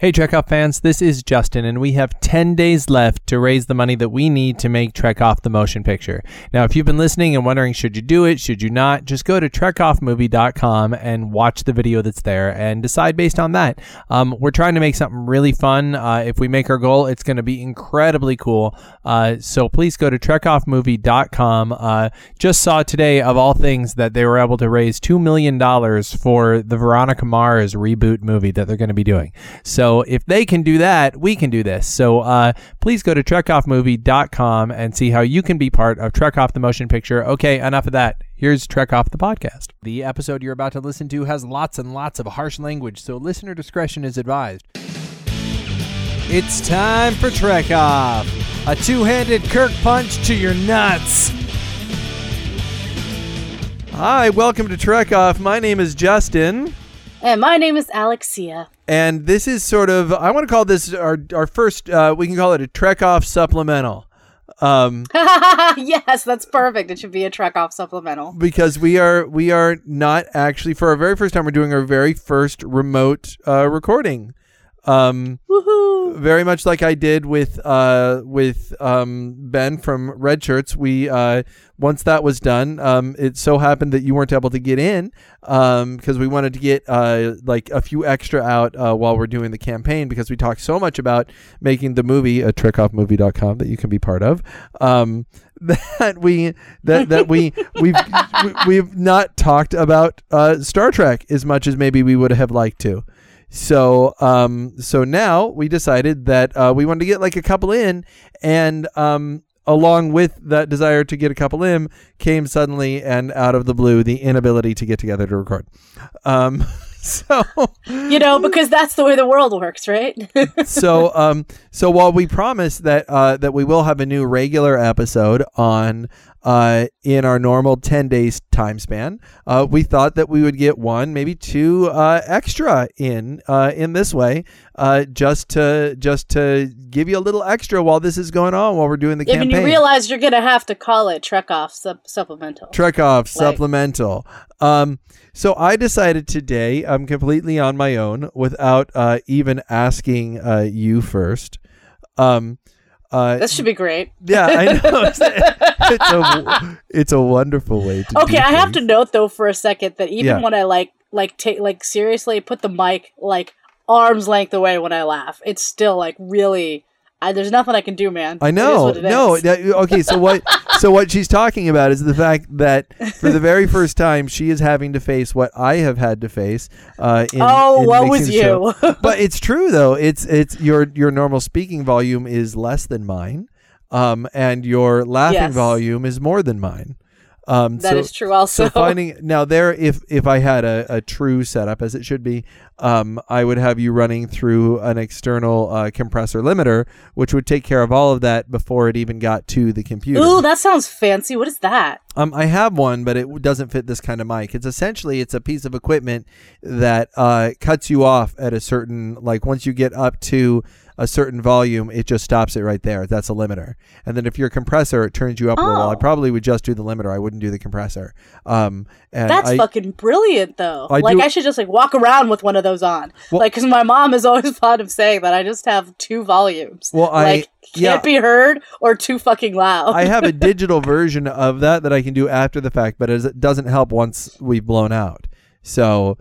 Hey, Trek Off fans, this is Justin, and we have 10 days left to raise the money that we need to make Trek Off the motion picture. Now, if you've been listening and wondering, should you do it, should you not, just go to trekoffmovie.com and watch the video that's there and decide based on that. Um, we're trying to make something really fun. Uh, if we make our goal, it's going to be incredibly cool. Uh, so please go to trekoffmovie.com. Uh, just saw today, of all things, that they were able to raise $2 million for the Veronica Mars reboot movie that they're going to be doing. So, so if they can do that, we can do this. So uh, please go to trekoffmovie.com and see how you can be part of Trek Off the Motion Picture. Okay, enough of that. Here's Trek Off the podcast. The episode you're about to listen to has lots and lots of harsh language, so listener discretion is advised. It's time for Trek Off, a two handed Kirk punch to your nuts. Hi, welcome to Trek Off. My name is Justin. And my name is Alexia. And this is sort of, I want to call this our, our first, uh, we can call it a Trek Off supplemental. Um, yes, that's perfect. It should be a Trek Off supplemental. Because we are, we are not actually, for our very first time, we're doing our very first remote uh, recording. Um! Very much like I did with uh, with um, Ben from Red Shirts. We uh, once that was done, um, it so happened that you weren't able to get in because um, we wanted to get uh, like a few extra out uh, while we're doing the campaign because we talked so much about making the movie a trekoffmovie.com that you can be part of. Um, that we that that we we've we've not talked about uh, Star Trek as much as maybe we would have liked to. So um, so now we decided that uh, we wanted to get like a couple in, and um, along with that desire to get a couple in came suddenly and out of the blue the inability to get together to record. Um, so you know because that's the way the world works, right? so um, so while we promise that uh, that we will have a new regular episode on uh, in our normal 10 days time span. Uh, we thought that we would get one, maybe two uh, extra in uh, in this way, uh, just to just to give you a little extra while this is going on while we're doing the yeah, campaign. And you realize you're gonna have to call it Trek Off sup- Supplemental. Trek Off like. Supplemental. Um, so I decided today, I'm completely on my own without uh, even asking you first. Um, uh, this should be great. Yeah, I know. it's, a it's a wonderful way to. Okay, I have to note though for a second that even yeah. when I like like take like seriously put the mic like arms length away when I laugh, it's still like really I, there's nothing I can do, man. I know. no. okay. So what? so what she's talking about is the fact that for the very first time, she is having to face what I have had to face. Uh, in, oh, in what was you? but it's true though. It's it's your your normal speaking volume is less than mine, um, and your laughing yes. volume is more than mine. Um, that so, is true. Also, so finding now there, if if I had a, a true setup as it should be, um, I would have you running through an external uh, compressor limiter, which would take care of all of that before it even got to the computer. Ooh, that sounds fancy. What is that? Um, I have one, but it doesn't fit this kind of mic. It's essentially it's a piece of equipment that uh, cuts you off at a certain like once you get up to a certain volume, it just stops it right there. That's a limiter. And then if you're compressor, it turns you up oh. a little. I oh. probably would just do the limiter. I wouldn't do the compressor. Um, and That's I, fucking brilliant, though. I like do, I should just like walk around with one of those on. Well, like, because my mom is always fond of saying that I just have two volumes. Well, I like, can't yeah, be heard or too fucking loud. I have a digital version of that that I can do after the fact, but it doesn't help once we've blown out. So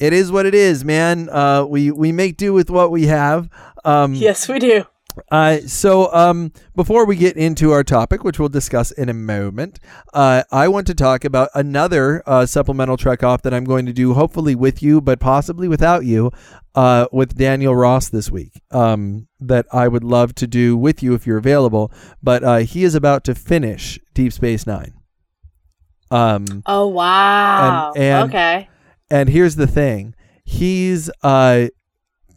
it is what it is, man. Uh, we we make do with what we have. Um, yes, we do. Uh, so um, before we get into our topic, which we'll discuss in a moment, uh, I want to talk about another uh, supplemental trek off that I'm going to do, hopefully with you, but possibly without you, uh, with Daniel Ross this week. Um, that I would love to do with you if you're available. But uh, he is about to finish Deep Space Nine. Um, oh wow! And, and, okay. And here's the thing: he's uh,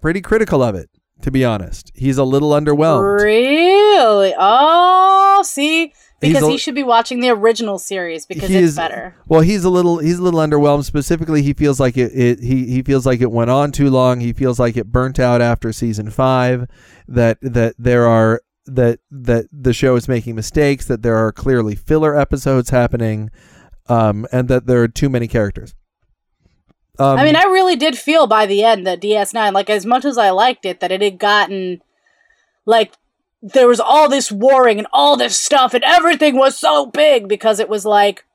pretty critical of it. To be honest, he's a little underwhelmed. Really? Oh, see, because a, he should be watching the original series because it's is, better. Well, he's a little he's a little underwhelmed. Specifically, he feels like it, it he he feels like it went on too long. He feels like it burnt out after season five. That that there are that that the show is making mistakes. That there are clearly filler episodes happening, um, and that there are too many characters. Um, I mean, I really did feel by the end that DS9, like as much as I liked it, that it had gotten like there was all this warring and all this stuff, and everything was so big because it was like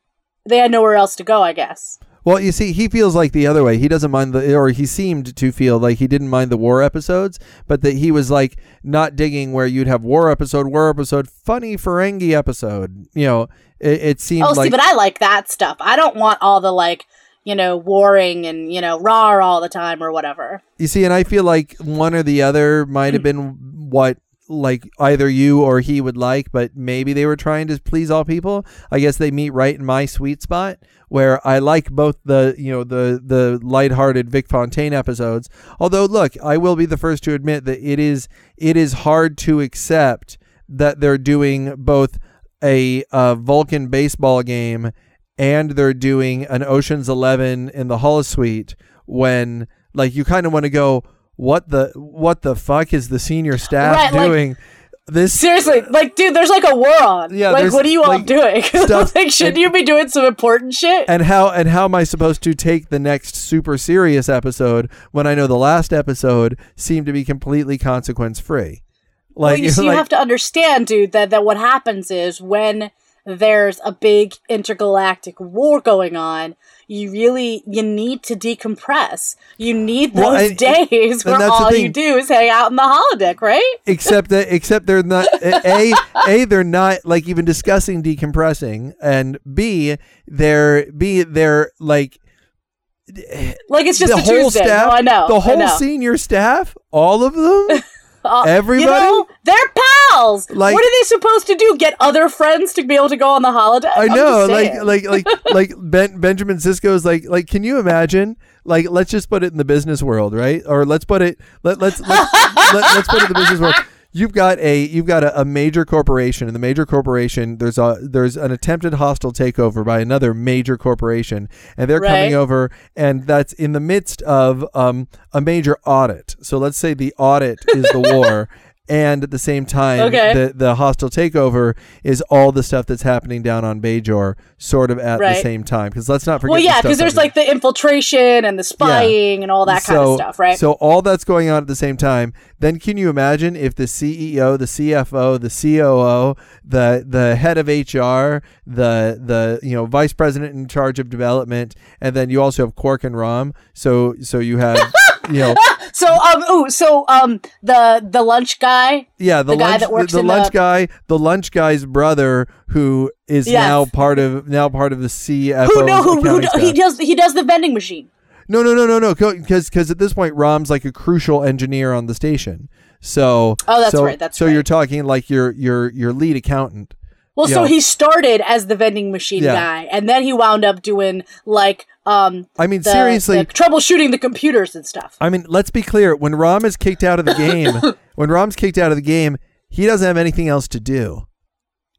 they had nowhere else to go. I guess. Well, you see, he feels like the other way. He doesn't mind the, or he seemed to feel like he didn't mind the war episodes, but that he was like not digging where you'd have war episode, war episode, funny Ferengi episode. You know, it, it seemed Oh, like see, but I like that stuff. I don't want all the like you know warring and you know raw all the time or whatever. you see, and I feel like one or the other might Hmm. have been what like either you or he would like, but maybe they were trying to please all people. I guess they meet right in my sweet spot where I like both the you know the the lighthearted Vic Fontaine episodes. Although look, I will be the first to admit that it is it is hard to accept that they're doing both a uh, Vulcan baseball game and they're doing an Ocean's 11 in the holosuite when like you kind of want to go what the what the fuck is the senior staff Right, like- doing this Seriously, like, dude, there's like a war on. Yeah, like, what are you all like, doing? stuff- like, shouldn't and- you be doing some important shit? and how and how am I supposed to take the next super serious episode when I know the last episode seemed to be completely consequence free? well, Like, you see, like- you have to understand, dude, that that what happens is when there's a big intergalactic war going on, you really you need to decompress. You need those Well, days where all you do is hang out in the holodeck, right? except that except they're not a a they're not like even discussing decompressing and b they're b they're like Like it's just the a whole Tuesday. staff No, I know. the whole know. senior staff all of them Uh, everybody? You know, they're pals. Like- what are they supposed to do? Get other friends to be able to go on the holiday? I know, like, like, like, like ben, Benjamin Sisko's like, like, can you imagine? Like, let's just put it in the business world, right? Or let's put it, let, let's, let's, let, let's put it in the business world. You've got a, you've got a, a major corporation, and the major corporation, there's a, there's an attempted hostile takeover by another major corporation, and they're coming over, and that's in the midst of um, a major audit. So let's say the audit is the war. And at the same time, Okay. the the hostile takeover is all the stuff that's happening down on Bajor, sort of at the same time. Because let's not forget. well, yeah, because there's like the infiltration and the spying and all that kind of stuff, right? So all that's going on at the same time. Then can you imagine if the CEO, the CFO, the COO, the the head of HR, the the you know vice president in charge of development, and then you also have Quark and Rom. So so you have you know so um, ooh, so um, the the lunch guy. yeah the, The guy lunch that works the, the lunch the- guy the lunch guy's brother who is Yes. now part of now part of the CFO. Who know who, who do- he does he does the vending machine. No, no, no, no, no. Because because at this point, Rom's like a crucial engineer on the station. So Oh, that's so, right, that's so right. you're talking like your your your lead accountant. Well, so he started as the vending machine Yeah. guy, and then he wound up doing like um I mean, the, seriously. the troubleshooting the computers and stuff. I mean, let's be clear. When Rom is kicked out of the game, when Rom's kicked out of the game, he doesn't have anything else to do.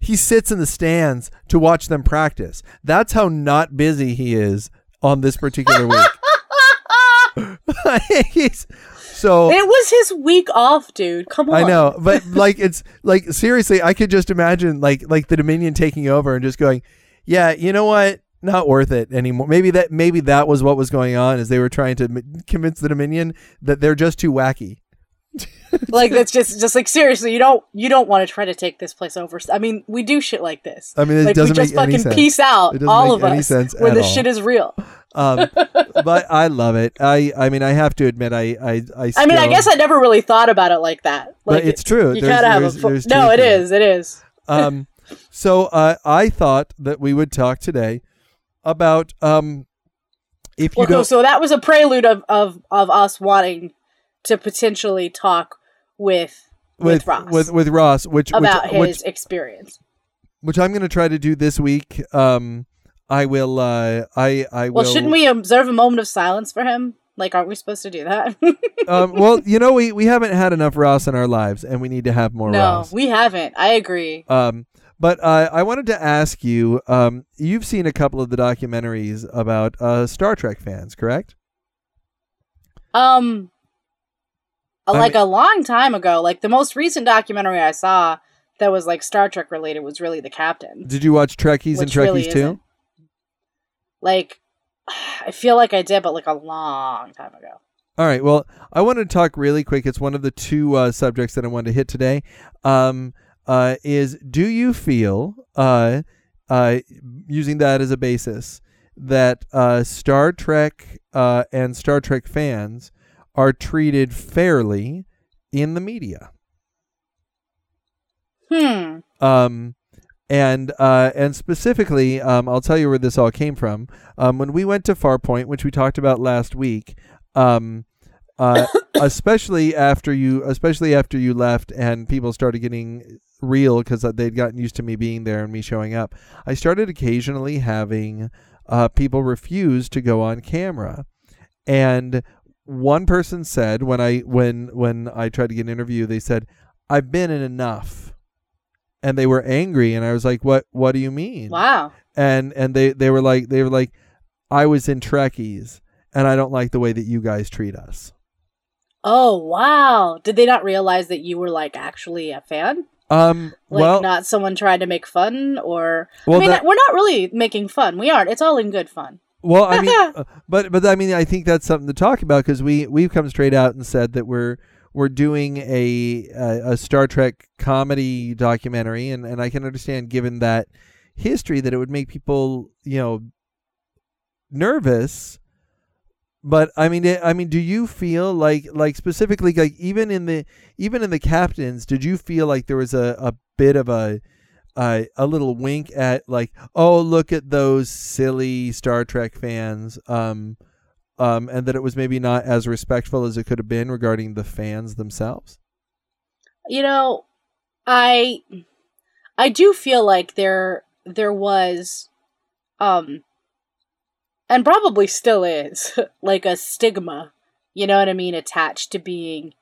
He sits in the stands to watch them practice. That's how not busy he is on this particular week. He's- so It was his week off, dude. Come on. I know, but like it's like seriously, I could just imagine like like the Dominion taking over and just going, yeah, you know what, not worth it anymore. Maybe that maybe that was what was going on, is they were trying to m- convince the Dominion that they're just too wacky. like that's just just like seriously, you don't you don't want to try to take this place over. I mean, we do shit like this. I mean, it like doesn't we just make fucking sense. peace out, all of us, sense at this all. shit is real. Um, but I love it. I I mean, I have to admit, I I I, I mean, I guess I never really thought about it like that. But Like it's true. You gotta have a fo- no. It is. It is. um, so uh, I thought that we would talk today about um, if you Well, don't. so that was a prelude of, of, of us wanting to potentially talk with with, Ross with with Ross, which about which, his experience. which which I'm going to try to do this week. Um, I will. Uh, I I Well, shouldn't we observe a moment of silence for him? Like, aren't we supposed to do that? um, well, you know, we we haven't had enough Ross in our lives, and we need to have more no, Ross. we haven't. I agree. Um, but uh, I wanted to ask you. Um, you've seen a couple of the documentaries about uh, Star Trek fans, correct? Um, I like mean- a long time ago, like the most recent documentary I saw that was like Star Trek related was really The Captain. Did you watch Trekkies and Which really Trekkies too? Like, I feel like I did, but like a long time ago. All right. Well, I want to talk really quick. It's one of the two uh, subjects that I wanted to hit today. Um, uh, is do you feel, uh, uh, using that as a basis, that uh, Star Trek uh, and Star Trek fans are treated fairly in the media? Hmm. Um, and uh, and specifically, um, I'll tell you where this all came from. Um, when we went to Farpoint, which we talked about last week, um, uh, especially after you, especially after you left, and people started getting real because they'd gotten used to me being there and me showing up. I started occasionally having uh, people refuse to go on camera, and one person said when I when when I tried to get an interview, they said, "I've been in enough." And they were angry and I was like, "What what do you mean?" Wow. And and they they were like they were like I was in Trekkies and I don't like the way that you guys treat us. Oh, wow. Did they not realize that you were like actually a fan? Um Like well not someone trying to make fun or Well, I mean that- we're not really making fun. We aren't. It's all in good fun. well I mean uh, but but I mean I think that's something to talk about cuz we we've come straight out and said that we're we're doing a a, a Star Trek comedy documentary and and I can understand given that history that it would make people, you know, nervous. But I mean, it, I mean, do you feel like, like specifically, like even in the, even in the captains, did you feel like there was a, a bit of a, a, a little wink at like, oh, look at those silly Star Trek fans, um, um, and that it was maybe not as respectful as it could have been regarding the fans themselves. You know, I I do feel like there there was um and probably still is like a stigma, you know what I mean, attached to being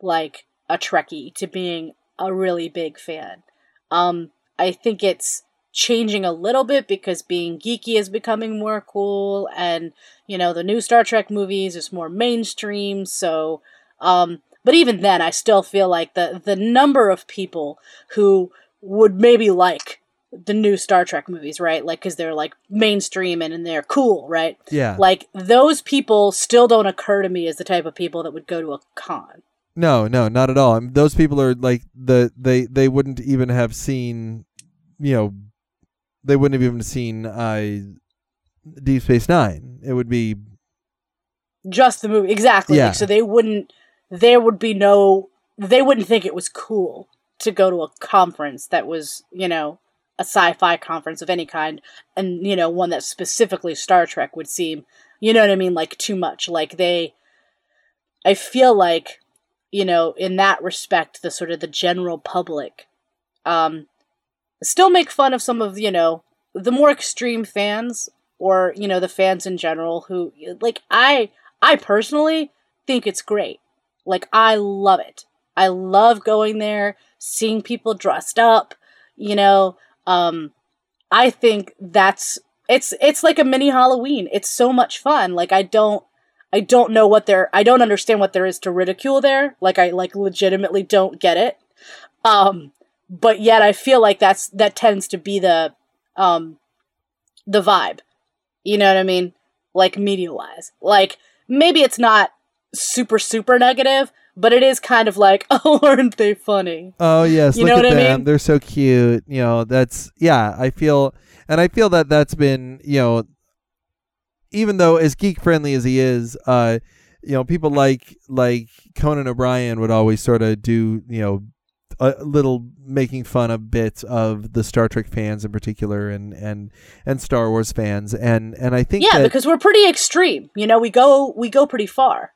like a Trekkie, to being a really big fan. Um I think it's changing a little bit because being geeky is becoming more cool and you know the new Star Trek movies is more mainstream so um but even then I still feel like the the number of people who would maybe like the new Star Trek movies right like cuz they're like mainstream and, and they're cool right Yeah. like those people still don't occur to me as the type of people that would go to a con No, no, not at all. I mean, those people are like the they they wouldn't even have seen, you know, they wouldn't have even seen uh, Deep Space Nine. It would be just the movie exactly Yeah. like, so they wouldn't there would be no they wouldn't think it was cool to go to a conference that was you know a sci-fi conference of any kind and you know one that specifically star trek would seem you know what i mean like too much like they i feel like you know in that respect the sort of the general public um still make fun of some of you know the more extreme fans or you know the fans in general who like i i personally think it's great. Like i love it. I love going there seeing people dressed up you know um i think that's it's it's like a mini halloween. It's so much fun. Like i don't i don't know what there i don't understand what there is to ridicule there. Like i like legitimately don't get it. Um but yet i feel like that's that tends to be the um the vibe you know what i mean like media wise like maybe it's not super super negative but it is kind of like oh aren't they funny oh yes, You look know at what I mean? They're so cute. You know, that's yeah. I feel and I feel that that's been you know, even though as geek friendly as he is, uh, you know, people like like Conan O'Brien would always sort of do you know a little making fun of bits of the Star Trek fans in particular and and and Star Wars fans. And and I think yeah that, because we're pretty extreme. You know we go we go pretty far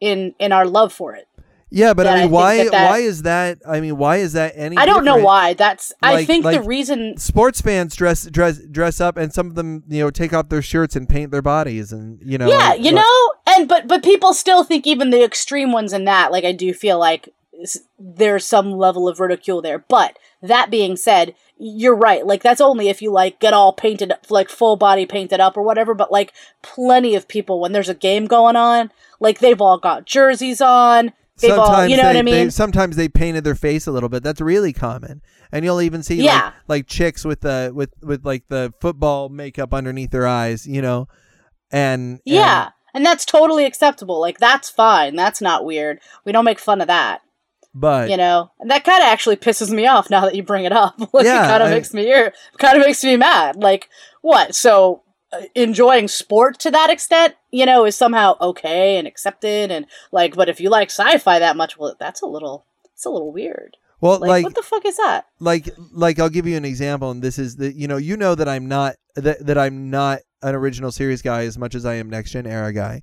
in in our love for it. Yeah but I I mean think why that that- why is that I mean why is that any i don't know why. That's i Like- think the reason sports fans dress dress dress up and some of them you know take off their shirts and paint their bodies and you know yeah like- you know and but but people still think even the extreme ones in that like i do feel like there's some level of ridicule there but that being said you're right like that's only if you like get all painted up like full body painted up or whatever but like plenty of people when there's a game going on like they've all got jerseys on they've all you know they, what i they- mean sometimes they painted their face a little bit that's really common and you'll even see Yeah. like, like chicks with the with with like the football makeup underneath their eyes you know And Yeah. and- And that's totally acceptable. Like that's fine. That's not weird. We don't make fun of that. But you know and that kind of actually pisses me off now that you bring it up. Like, Yeah, it kind of makes me kind of makes me mad. Like what? So uh, enjoying sport to that extent you know is somehow okay and accepted and like but if you like sci-fi that much well that's a little it's a little weird. Well, like, like what the fuck is that? like like I'll give you an example, and this is that you know you know that I'm not that that I'm not an original series guy as much as I am next gen era guy.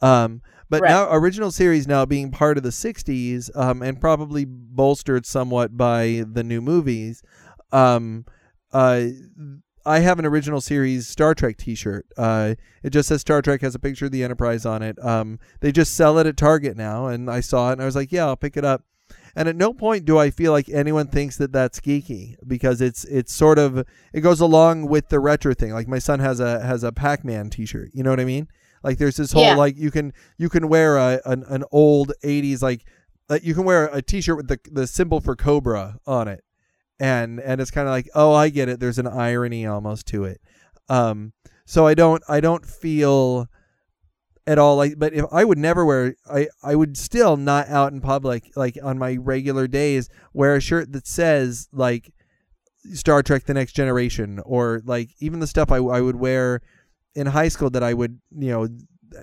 Um, but Right. now original series now being part of the '60s, um, and probably bolstered somewhat by the new movies. Um, uh, I have an original series Star Trek T-shirt. Uh, it just says Star Trek has a picture of the Enterprise on it. Um, they just sell it at Target now, and I saw it and I was like, yeah, I'll pick it up. And at no point do I feel like anyone thinks that that's geeky because it's it's sort of it goes along with the retro thing. Like my son has a has a Pac-Man T-shirt. You know what I mean? Like there's this whole Yeah. like you can you can wear a an, an old '80s like uh, you can wear a T-shirt with the the symbol for Cobra on it, and and it's kind of like oh I get it. There's an irony almost to it. Um, so I don't I don't feel at all like but if I would never wear I I would still not out in public like on my regular days wear a shirt that says like Star Trek the next generation or like even the stuff I, I would wear in high school that I would you know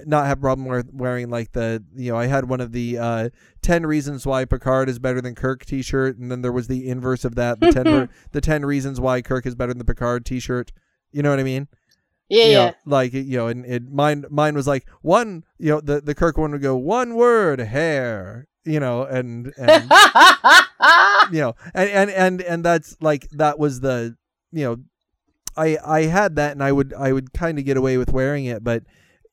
not have a problem wear, wearing like the you know I had one of the uh 10 reasons why Picard is better than Kirk t-shirt and then there was the inverse of that the 10 ver- the 10 reasons why Kirk is better than Picard t-shirt. You know what I mean? Yeah you yeah. know, like you know, and it mine mine was like one, you know, the the Kirk one would go one word hair, you know, and and you know, and and and and that's like that was the you know, I I had that and I would I would kind of get away with wearing it, but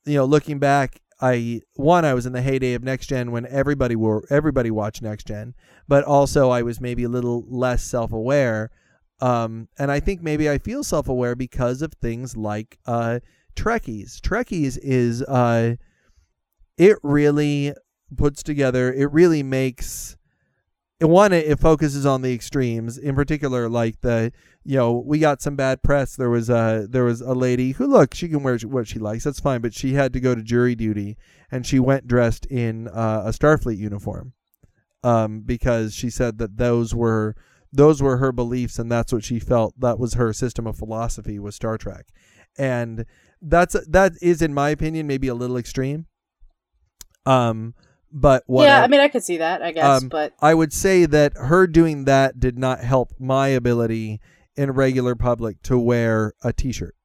you know, looking back. I one I was in the heyday of next gen when everybody wore everybody watched next gen, but also I was maybe a little less self aware um, and I think maybe I feel self aware because of things like uh, Trekkies. Trekkies is uh, it really puts together. It really makes one. It, it focuses on the extremes, in particular, like the you know we got some bad press. There was a there was a lady who look she can wear what she likes. That's fine, but she had to go to jury duty, and she went dressed in uh, a Starfleet uniform, um, because she said that those were those were her beliefs and that's what she felt that was her system of philosophy was Star Trek. And that's that is in my opinion maybe a little extreme. Um but what yeah I, i mean i could see that i guess Um, but I would say that her doing that did not help my ability in regular public to wear a t-shirt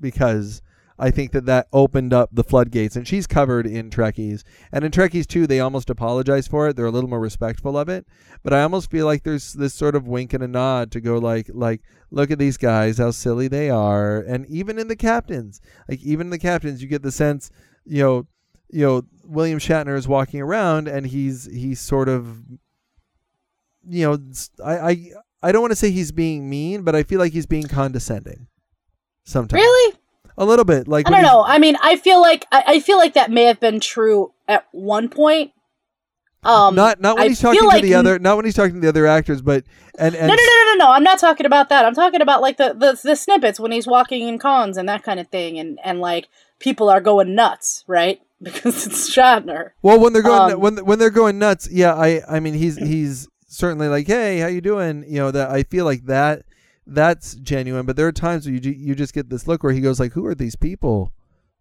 because I think that that opened up the floodgates and she's covered in Trekkies and in Trekkies too they almost apologize for it. They're a little more respectful of it but I almost feel like there's this sort of wink and a nod to go like like look at these guys how silly they are and even in the captains like even in the captains you get the sense you know you know William Shatner is walking around and he's he's sort of you know I I, I don't want to say he's being mean but I feel like he's being condescending sometimes really a little bit like i don't know i mean i feel like I, I feel like that may have been true at one point um not not when I he's talking to like the other not when he's talking to the other actors but and and no, no, no, no, no, no. I'm not talking about that. I'm talking about like the, the the snippets when he's walking in cons and that kind of thing, and and like people are going nuts, right? Because it's Shatner. Well, when they're going Um, when when they're going nuts, yeah, I I mean he's he's certainly like, hey, how you doing? You know that I feel like that that's genuine, but there are times where you you just get this look where he goes like, who are these people?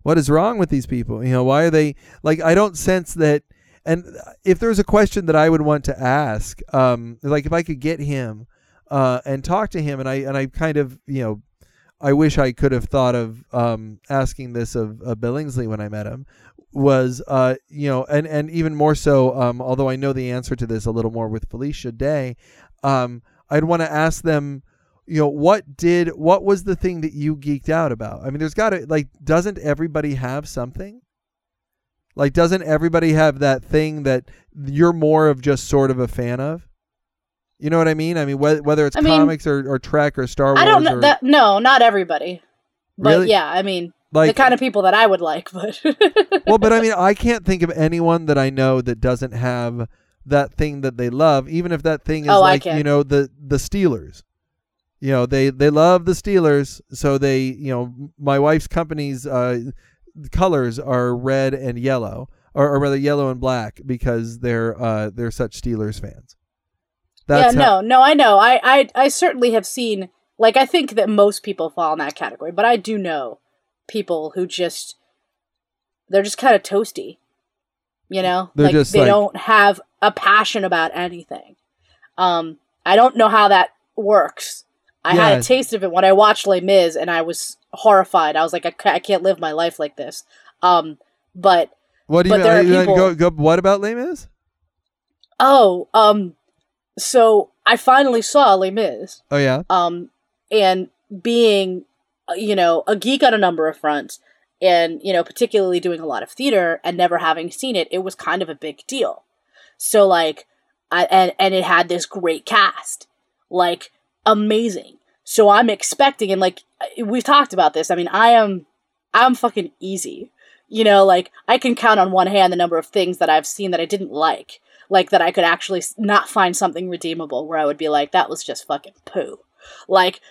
What is wrong with these people? You know, why are they like? I don't sense that. And if there's a question that I would want to ask, um, like if I could get him uh, and talk to him, and I and I kind of you know. I wish I could have thought of um, asking this of, of Billingsley when I met him was uh you know and and even more so um although I know the answer to this a little more with Felicia Day um I'd want to ask them you know what did what was the thing that you geeked out about I mean there's got to like doesn't everybody have something like doesn't everybody have that thing that you're more of just sort of a fan of you know what I mean I mean whether, whether it's I mean, comics or, or Trek or Star Wars I don't know or, that. No, not everybody. But Really? yeah, I mean like the kind of people that I would like. But well, but I mean, I can't think of anyone that I know that doesn't have that thing that they love, even if that thing is Oh, like you know the the Steelers. You know, they they love the Steelers, so they you know my wife's company's uh, colors are red and yellow, or, or rather yellow and black, because they're uh, they're such Steelers fans. yeah, how- no, no, I know. I, I, I certainly have seen. Like, I think that most people fall in that category, but I do know people who just they're just kind of toasty. You know, They're like just they like- don't have a passion about anything. Um, I don't know how that works. I had a taste of it when I watched Les Mis, and I was horrified. I was like, I, I can't live my life like this. Um, but What do you But there are uh, people- go, go, What about Les Mis? oh, um, so I finally saw Les Mis. Oh yeah, um, and being you know a geek on a number of fronts and you know particularly doing a lot of theater and never having seen it it was kind of a big deal. So like I, and and it had this great cast like amazing. So i'm expecting and like we've talked about this i mean i am i'm fucking easy. You know like i can count on one hand the number of things that i've seen that i didn't like like that i could actually not find something redeemable where i would be like that was just fucking poo. Like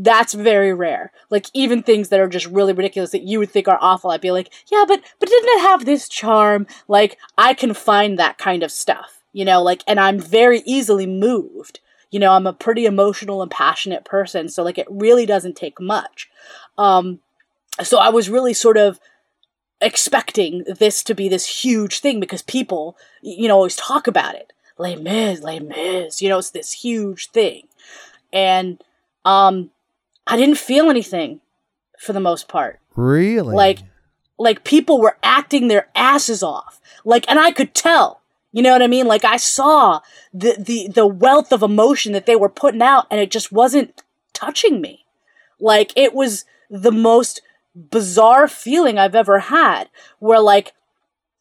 that's very rare. Like even things that are just really ridiculous that you would think are awful, I'd be like, yeah, but but didn't it have this charm? Like I can find that kind of stuff, you know. Like and I'm very easily moved. You know, I'm a pretty emotional and passionate person, so like it really doesn't take much. Um, so I was really sort of expecting this to be this huge thing because people, you know, always talk about it. Les Mis, Les Mis, you know, it's this huge thing. And um I didn't feel anything for the most part. really? Like like people were acting their asses off. Like and I could tell. You know what I mean? Like I saw the the the wealth of emotion that they were putting out and it just wasn't touching me. Like it was the most bizarre feeling I've ever had where like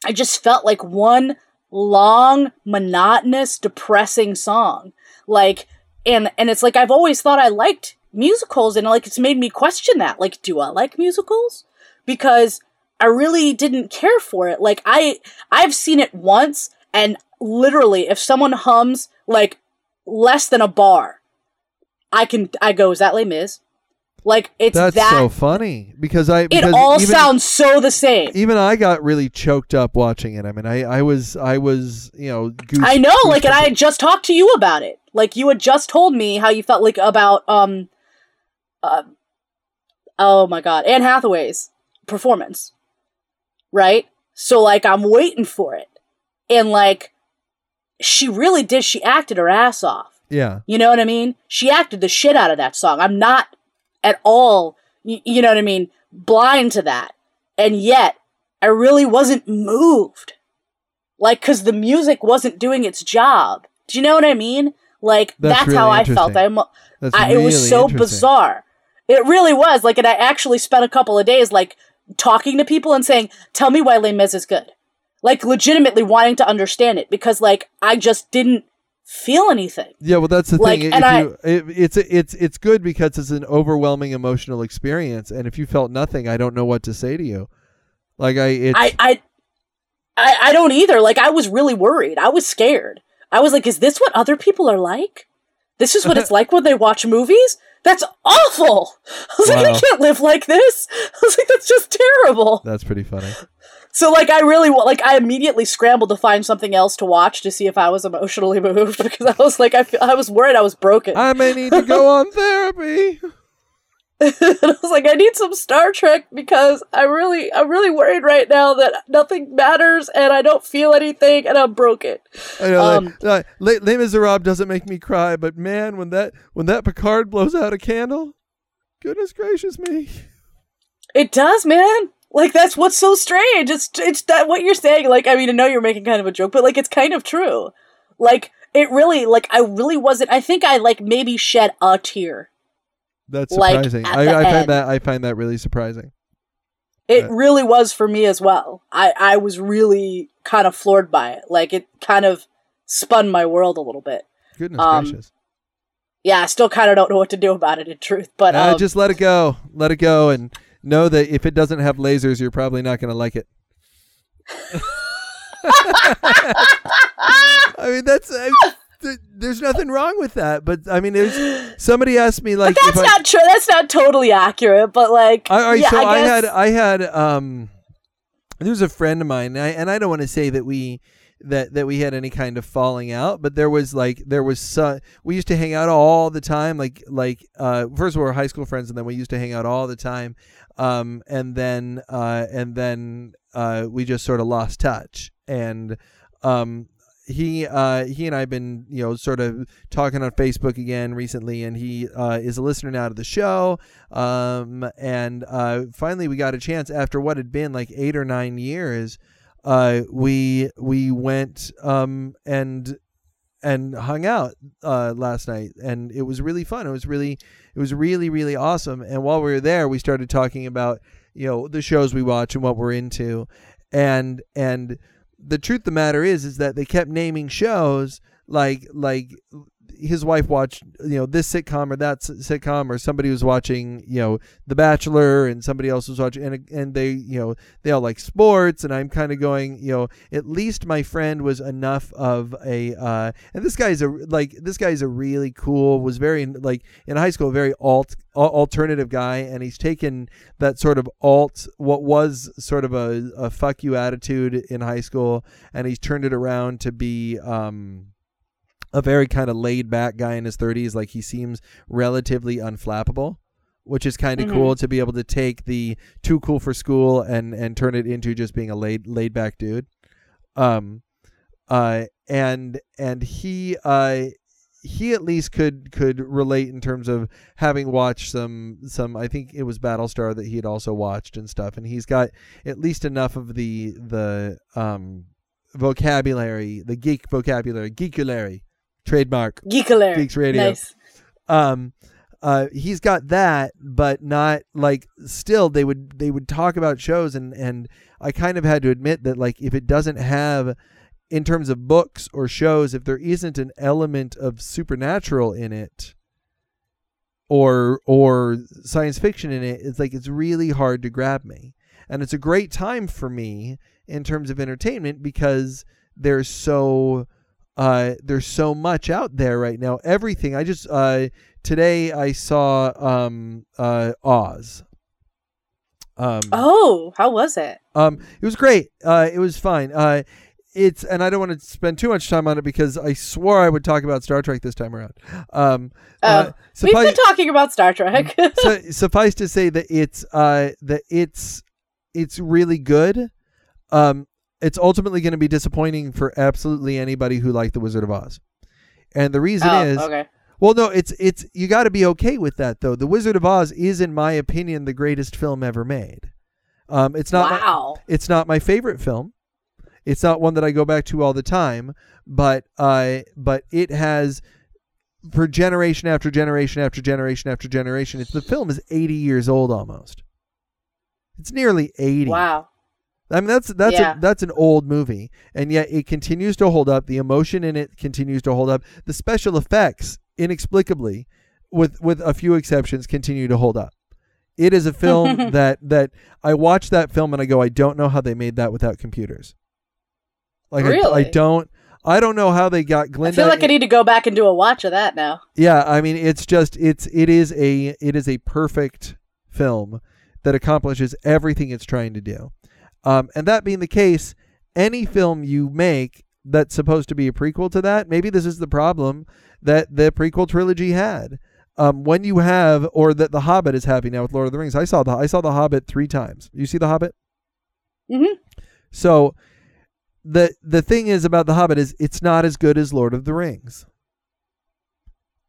I just felt like one long monotonous depressing song. Like and and it's like I've always thought I liked musicals and like it's made me question that. Like do I like musicals? Because I really didn't care for it. Like I I've seen it once and literally if someone hums like less than a bar, I can I go, is that Les Mis? Like it's That's that so funny because I it all even, sounds so the same. even I got really choked up watching it. I mean, I I was I was you know goose, I know, like, and I had just talked to you about it. Like, you had just told me how you felt like about um, uh, oh my god, Anne Hathaway's performance, right? So like, I'm waiting for it, and like, she really did. She acted her ass off. yeah You know what I mean? She acted the shit out of that song. I'm not at all, y- you know what I mean, blind to that. And yet, I really wasn't moved. Like, because the music wasn't doing its job. Do you know what I mean? Like, That's that's, how I felt. I'm, I, really it was so bizarre. It really was. Like, and I actually spent a couple of days, like, talking to people and saying, tell me why Les Mis is good. Like, legitimately wanting to understand it because, like, I just didn't feel anything. Yeah, well, that's the Like, thing. and If I- you, it, it's it's it's good because it's an overwhelming emotional experience, and if you felt nothing, I don't know what to say to you. Like I, I, I, I, I don't either. Like, I was really worried. I was scared. I was like, is this what other people are like? This is what it's like when they watch movies? That's awful. I was like, I can't live like this. I was like, that's just terrible. that's pretty funny. So, like, I really, like, I immediately scrambled to find something else to watch to see if I was emotionally moved because I was like, I, feel, I was worried I was broken. I may need to go on therapy. and I was like, I need some Star Trek because I really, I'm really worried right now that nothing matters and I don't feel anything and I'm broken. I know, Um, like, like, Les, Les Miserables doesn't make me cry, but man, when that when that Picard blows out a candle, goodness gracious me. It does, man. Like that's what's so strange. It's it's that what you're saying. Like I mean, I know you're making kind of a joke, but like it's kind of true. Like it really, like I really wasn't. I think I like maybe shed a tear. That's surprising. at I, I find that I find that really surprising. It Yeah. really was for me as well. I I was really kind of floored by it. Like it kind of spun my world a little bit. Goodness Um, gracious. Yeah, I still kind of don't know what to do about it in truth, but Uh, um, just let it go. Let it go, and know that if it doesn't have lasers, you're probably not going to like it. I mean, that's. I, th- there's nothing wrong with that, but I mean, there's somebody asked me like, but that's I, not true. That's not totally accurate. But like, I, all right, yeah, so I, I, had I had um there's a friend of mine, and I, and I don't want to say that we that that we had any kind of falling out, but there was like there was su- we used to hang out all the time. Like like uh, first we were high school friends, and then we used to hang out all the time. Um, and then uh, and then uh, we just sort of lost touch. And um, he uh, he and I've been you know sort of talking on Facebook again recently, and he uh, is a listener now to the show. Um, and uh, finally, we got a chance after what had been like eight or nine years. Uh, we we went um, and and hung out uh, last night, and it was really fun. It was really it was really really awesome. And while we were there, we started talking about you know the shows we watch and what we're into, and and the truth of the matter is is that they kept naming shows like like his wife watched you know this sitcom or that sitcom or somebody was watching you know The Bachelor and somebody else was watching and and they you know they all like sports and I'm kind of going you know at least my friend was enough of a uh and this guy's a like this guy's a really cool was very like in high school very alt alternative guy and he's taken that sort of alt what was sort of a, a fuck you attitude in high school and he's turned it around to be um a very kind of laid back guy in his 30s like he seems relatively unflappable which is kind of Mhm. cool to be able to take the too cool for school and and turn it into just being a laid laid back dude um uh and and he uh he at least could could relate in terms of having watched some some I think it was Battlestar that he had also watched and stuff and he's got at least enough of the the um vocabulary the geek vocabulary geekulary trademark Geekalary. Geeks Radio. Nice. um uh he's got that but not like still they would they would talk about shows and and I kind of had to admit that like if it doesn't have in terms of books or shows if there isn't an element of supernatural in it or or science fiction in it it's like it's really hard to grab me and it's a great time for me in terms of entertainment because there's so uh, there's so much out there right now. Everything. I just uh, today I saw um, uh, Oz. Um, Oh, how was it? um, it was great. Uh, it was fine. Uh, it's and I don't want to spend too much time on it because I swore I would talk about Star Trek this time around. Um, uh, Oh, We've been talking about Star Trek. so, suffice to say that it's uh, that it's it's really good. Um, it's ultimately going to be disappointing for absolutely anybody who liked the Wizard of Oz, and the reason oh, is okay. well, no, it's it's you got to be okay with that though. The Wizard of Oz is, in my opinion, the greatest film ever made. Um, it's not my, wow. it's not my favorite film. It's not one that I go back to all the time, but uh, but it has for generation after generation after generation after generation. It's the film is eighty years old almost. It's nearly eighty. Wow. I mean that's that's Yeah. a, that's an old movie, and yet it continues to hold up. The emotion in it continues to hold up. The special effects, inexplicably, with with a few exceptions, continue to hold up. It is a film that that I watch that film and I go, I don't know how they made that without computers. Like I, I don't I don't know how they got Glenn. I feel like I need to go back and do a watch of that now. Yeah, I mean it's just it's it is a it is a perfect film that accomplishes everything it's trying to do. Um, and that being the case, any film you make that's supposed to be a prequel to that, maybe this is the problem that the prequel trilogy had. Um, when you have, or that The Hobbit is having now with Lord of the Rings. I saw the I saw the Hobbit three times. You see the Hobbit? Mm-hmm. So the the thing is about the Hobbit is it's not as good as Lord of the Rings.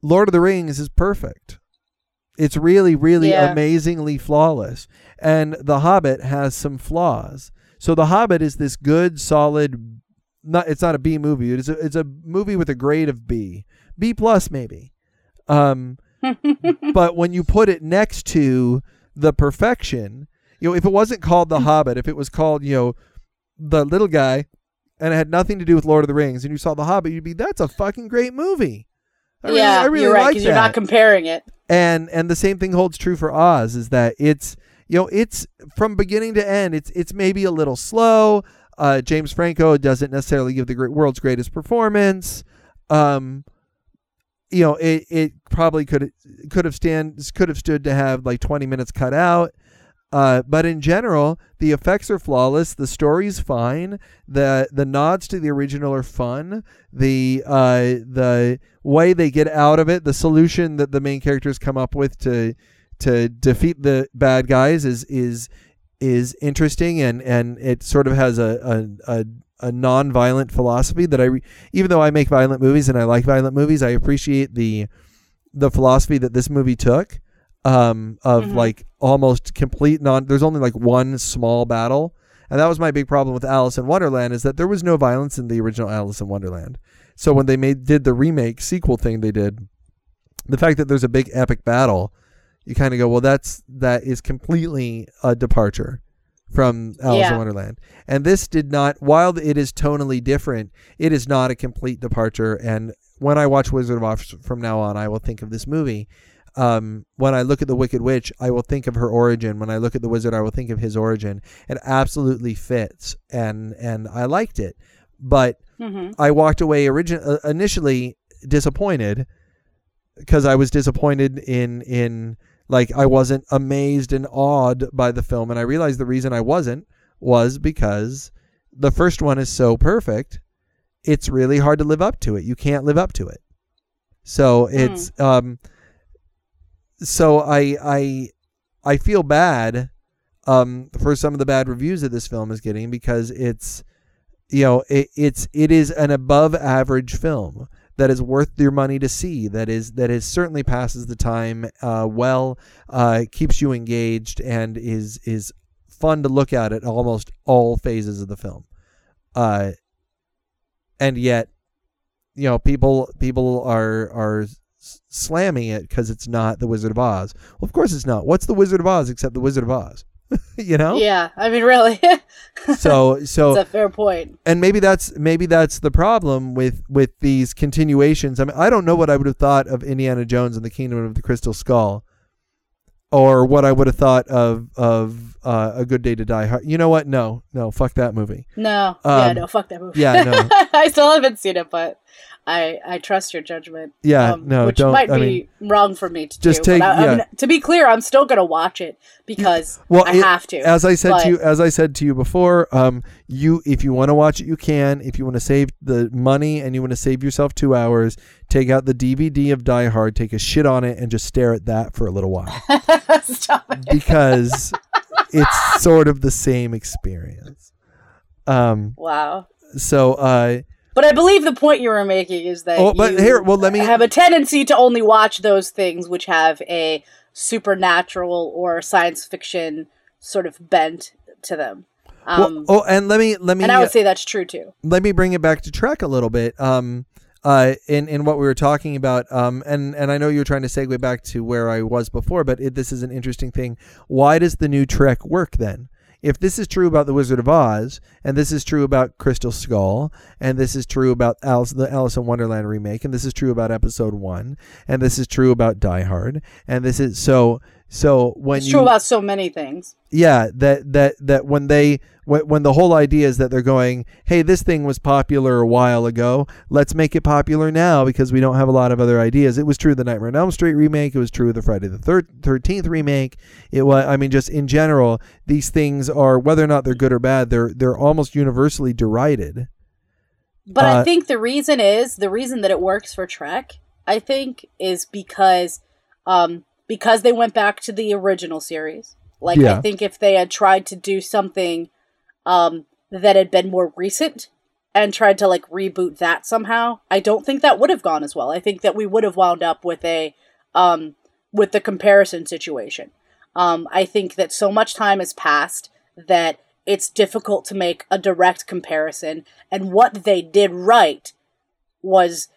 Lord of the Rings is perfect. It's really, really Yeah. amazingly flawless. And The Hobbit has some flaws. So The Hobbit is this good, solid not it's not a B movie. It's a it's a movie with a grade of B. B plus maybe. Um but when you put it next to the perfection, you know, if it wasn't called The Hobbit, if it was called, you know, The Little Guy, and it had nothing to do with Lord of the Rings, and you saw The Hobbit, you'd be, that's a fucking great movie. I really, yeah, I really you're right like you're not comparing it. And and the same thing holds true for Oz, is that it's you know it's from beginning to end, it's it's maybe a little slow. Uh, James Franco doesn't necessarily give the great world's greatest performance. Um, you know, it, it probably could could have stand could have stood to have like 20 minutes cut out. Uh, but in general, the effects are flawless. The story's fine. the The nods to the original are fun. The uh, the way they get out of it, the solution that the main characters come up with to to defeat the bad guys is is is interesting, and and it sort of has a a, a a non-violent philosophy that I, re- even though I make violent movies and I like violent movies, I appreciate the the philosophy that this movie took um, of Mhm. like almost complete non. There's only like one small battle, and that was my big problem with Alice in Wonderland is that there was no violence in the original Alice in Wonderland. So when they made did the remake sequel thing they did, the fact that there's a big epic battle, you kind of go, well, that's that is completely a departure from Alice in Wonderland. And this did not. While it is tonally different, it is not a complete departure. And when I watch Wizard of Oz from now on, I will think of this movie um, when I look at the Wicked Witch, I will think of her origin. When I look at the Wizard, I will think of his origin. It absolutely fits, and and I liked it, but hmm I walked away origin uh, initially disappointed because I was disappointed in in like I wasn't amazed and awed by the film, and I realized the reason I wasn't was because the first one is so perfect, it's really hard to live up to it. You can't live up to it. So it's um so I I I feel bad um for some of the bad reviews that this film is getting because it's you know it, it's it is an above average film that is worth your money to see that is that is certainly passes the time uh, well uh, keeps you engaged and is is fun to look at at almost all phases of the film. Uh, and yet you know people people are are slamming it because it's not the Wizard of Oz. Well, of course it's not. What's the Wizard of Oz except the Wizard of Oz? you know. Yeah, I mean, really, So so it's a fair point. and maybe that's maybe that's the problem with with these continuations. I mean, I don't know what I would have thought of Indiana Jones and the Kingdom of the Crystal Skull, or what I would have thought of of uh, A Good Day to Die Hard. You know what? No, no, fuck that movie. No, yeah, Um, no, fuck that movie. yeah, no. I still haven't seen it, but I I trust your judgment. Yeah, um, no, which might I be mean, wrong for me to just do. take- I, I mean, to be clear, I'm still gonna watch it because well, I it- have to. as I said but- to you, as I said to you before, um, you if you want to watch it, you can. If you want to save the money and you want to save yourself two hours, take out the DVD of Die Hard, take a shit on it, and just stare at that for a little while Stop it. because it's sort of the same experience. Um, Wow. so uh, But I believe the point you were making is that Oh, but here, well, let me- have a tendency to only watch those things which have a supernatural or science fiction sort of bent to them. Um, well, oh, and let me let me and I would say that's true too. let me bring it back to Trek a little bit. Um, uh, in in what we were talking about, um, and and I know you were trying to segue back to where I was before, but it, this is an interesting thing. Why does the new Trek work then? If this is true about the Wizard of Oz, and this is true about Crystal Skull, and this is true about Alice, the Alice in Wonderland remake, and this is true about Episode One, and this is true about Die Hard, and this is so so when It's you true about so many things. yeah that that that when they when, when the whole idea is that they're going hey this thing was popular a while ago. Let's make it popular now because we don't have a lot of other ideas. It was true the nightmare on elm street remake. It was true the friday the 13th remake. It was i mean just in general these things are whether or not they're good or bad they're they're almost universally derided. But Uh, I think the reason is the reason that it works for Trek, I think, is because um because they went back to the original series. Like Yeah. I think if they had tried to do something um that had been more recent and tried to like reboot that somehow, I don't think that would have gone as well. I think that we would have wound up with a um with the comparison situation. Um I think that so much time has passed that it's difficult to make a direct comparison and what they did right was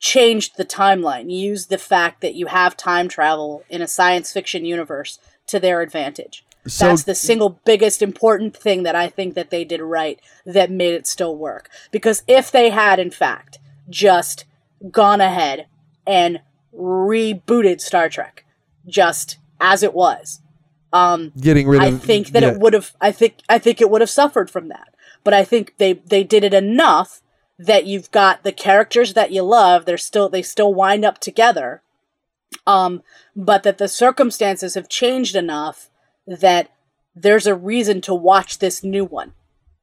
changed the timeline used the fact that you have time travel in a science fiction universe to their advantage so that's the single biggest important thing that i think that they did right that made it still work because if they had in fact just gone ahead and rebooted star trek just as it was um getting rid of I think that yeah. it would have. I think I think it would have suffered from that. But I think they they did it enough that you've got the characters that you love. They're still they still wind up together. Um, but that the circumstances have changed enough that there's a reason to watch this new one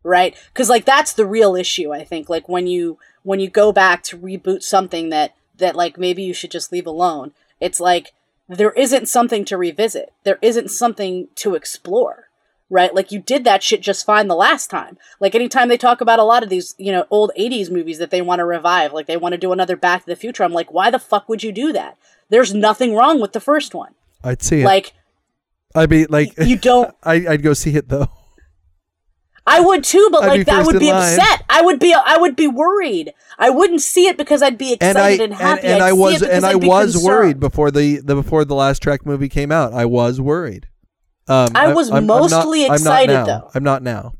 right because like that's the real issue i think like when you when you go back to reboot something that that like maybe you should just leave alone it's like there isn't something to revisit there isn't something to explore right like you did that shit just fine the last time like anytime they talk about a lot of these you know old 80s movies that they want to revive like they want to do another back to the future i'm like why the fuck would you do that there's nothing wrong with the first one I'd see it. like I'd be like, you don't I, I'd go see it though. I would too, but I'd like that would be line. upset. I would be I would be worried. I wouldn't see it because I'd be And excited I and, and, happy. and I'd I was and I I'd be was concerned. worried before the, the before the last Trek movie came out. I was worried. Um, I was I'm- I'm mostly I'm not excited, now. though. I'm not now.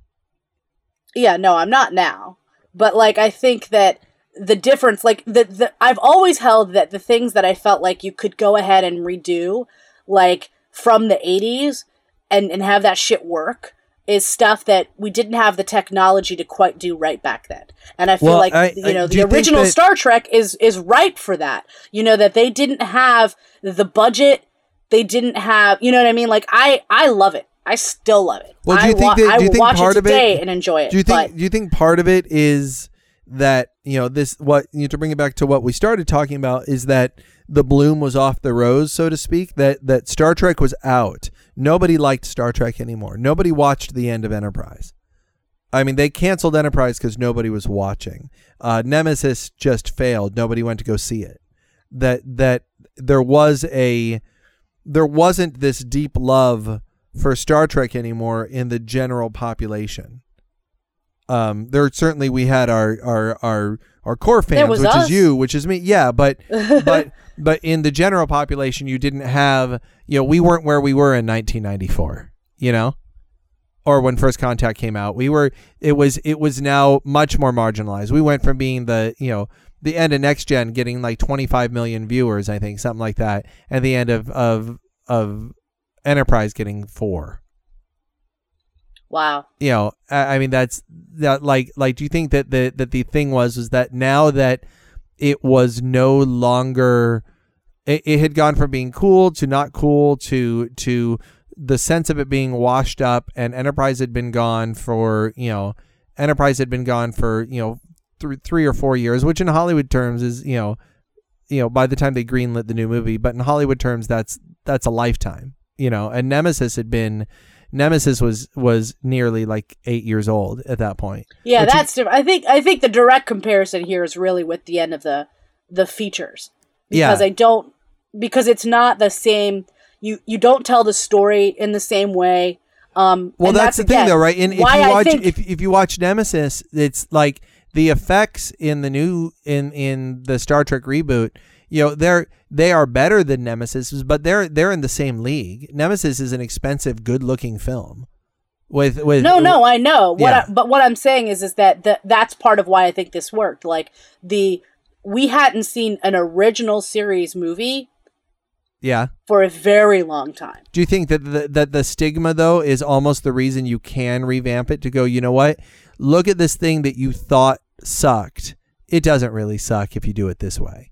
Yeah, no, I'm not now. But like I think that the difference like the, the I've always held that the things that I felt like you could go ahead and redo like from the 80s and and have that shit work is stuff that we didn't have the technology to quite do right back then. And I feel Well, like I- you know do the you original that- Star Trek is is ripe for that. You know that they didn't have the budget, they didn't have, you know what I mean? Like I I love it. I still love it. Well, do you I think that- do you think watch part it of it- today and enjoy it? Do you think but- do you think part of it is that you know this what you know, to bring it back to what we started talking about is that the bloom was off the rose so to speak that that Star Trek was out. Nobody liked Star Trek anymore. Nobody watched the end of Enterprise. I mean, they canceled Enterprise because nobody was watching. Uh, Nemesis just failed. Nobody went to go see it. That that there was a there wasn't this deep love for Star Trek anymore in the general population. Um, there certainly we had our our our our core fans, which us. is you, which is me. Yeah, but but but in the general population, you didn't have you know we weren't where we were in 1994. You know, or when First Contact came out, we were it was it was now much more marginalized. We went from being the you know the end of Next Gen getting like 25 million viewers, I think something like that, and the end of of of Enterprise getting four wow. you know I, I mean that's that like like do you think that the that the thing was was that now that it was no longer it, it had gone from being cool to not cool to to the sense of it being washed up and enterprise had been gone for you know enterprise had been gone for you know th- three or four years which in hollywood terms is you know you know by the time they greenlit the new movie but in hollywood terms that's that's a lifetime you know and nemesis had been nemesis was was nearly like eight years old at that point Yeah, that's different. I think I think the direct comparison here is really with the end of the the features because Yeah. I don't because it's not the same. You you don't tell the story in the same way. Um, Well, and that's, the again, thing, though, right? And if you I watch, think- if if you watch Nemesis, it's like the effects in the new in in the Star Trek reboot. You know, they're they are better than Nemesis, but they're they're in the same league. Nemesis is an expensive, good-looking film. With with No, no, I know. What Yeah. I, but what I'm saying is, is that the, that's part of why I think this worked. Like the we hadn't seen an original series movie yeah. for a very long time. Do you think that the, that the stigma though is almost the reason you can revamp it to go? You know what? Look at this thing that you thought sucked. It doesn't really suck if you do it this way.